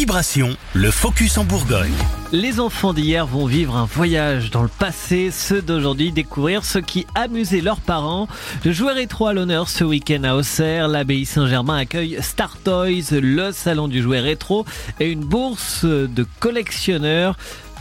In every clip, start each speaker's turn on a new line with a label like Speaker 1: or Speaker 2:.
Speaker 1: Vibration, le focus en Bourgogne.
Speaker 2: Les enfants d'hier vont vivre un voyage dans le passé, ceux d'aujourd'hui découvrir ce qui amusait leurs parents. Le jouet rétro à l'honneur ce week-end à Auxerre, l'abbaye Saint-Germain accueille Star Toys, le salon du jouet rétro et une bourse de collectionneurs.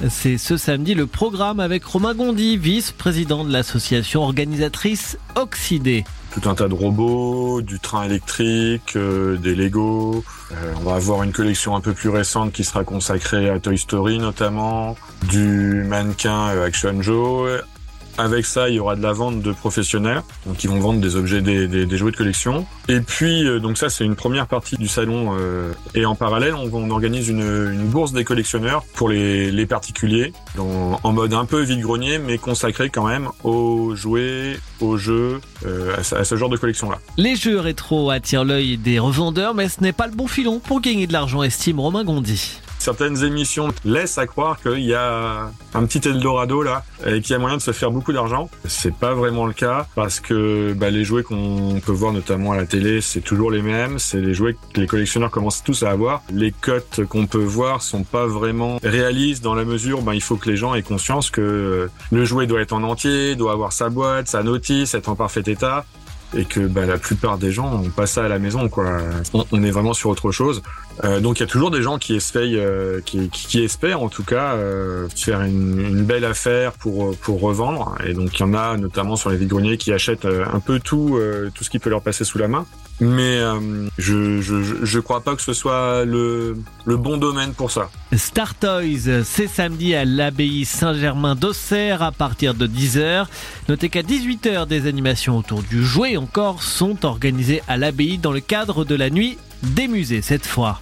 Speaker 2: C'est ce samedi le programme avec Romain Gondi, vice-président de l'association organisatrice Oxydé
Speaker 3: tout un tas de robots, du train électrique, euh, des Lego. Euh, on va avoir une collection un peu plus récente qui sera consacrée à Toy Story notamment, du mannequin euh, Action Joe, avec ça, il y aura de la vente de professionnels, donc ils vont vendre des objets, des, jouets de collection. Et puis, euh, donc ça, c'est une première partie du salon. Euh, et en parallèle, on, organise une, bourse des collectionneurs pour les, particuliers, en mode un peu vide-grenier, mais consacré quand même aux jouets, aux jeux, euh, à, à, ce genre de collection-là.
Speaker 2: Les jeux rétro attirent l'œil des revendeurs, mais ce n'est pas le bon filon pour gagner de l'argent, estime Romain Gondi
Speaker 3: certaines émissions laissent à croire qu'il y a un petit Eldorado là et qu'il y a moyen de se faire beaucoup d'argent. C'est pas vraiment le cas parce que bah, les jouets qu'on peut voir notamment à la télé, c'est toujours les mêmes. C'est les jouets que les collectionneurs commencent tous à avoir. Les cotes qu'on peut voir sont pas vraiment réalistes dans la mesure, bah, il faut que les gens aient conscience que le jouet doit être en entier, doit avoir sa boîte, sa notice, être en parfait état et que bah, la plupart des gens ont pas ça à la maison quoi. On, on est vraiment sur autre chose. Euh, donc il y a toujours des gens qui essayent, euh, qui, qui, espèrent en tout cas euh, faire une, une, belle affaire pour pour revendre. Et donc il y en a notamment sur les vides-greniers qui achètent euh, un peu tout euh, tout ce qui peut leur passer sous la main. Mais je, je je crois pas que ce soit le le bon domaine pour ça.
Speaker 2: Star Toys, c'est samedi à l'abbaye Saint-Germain d'Auxerre à partir de 10h. Notez qu'à 18h, des animations autour du jouet encore sont organisées à l'abbaye dans le cadre de la nuit des musées cette fois.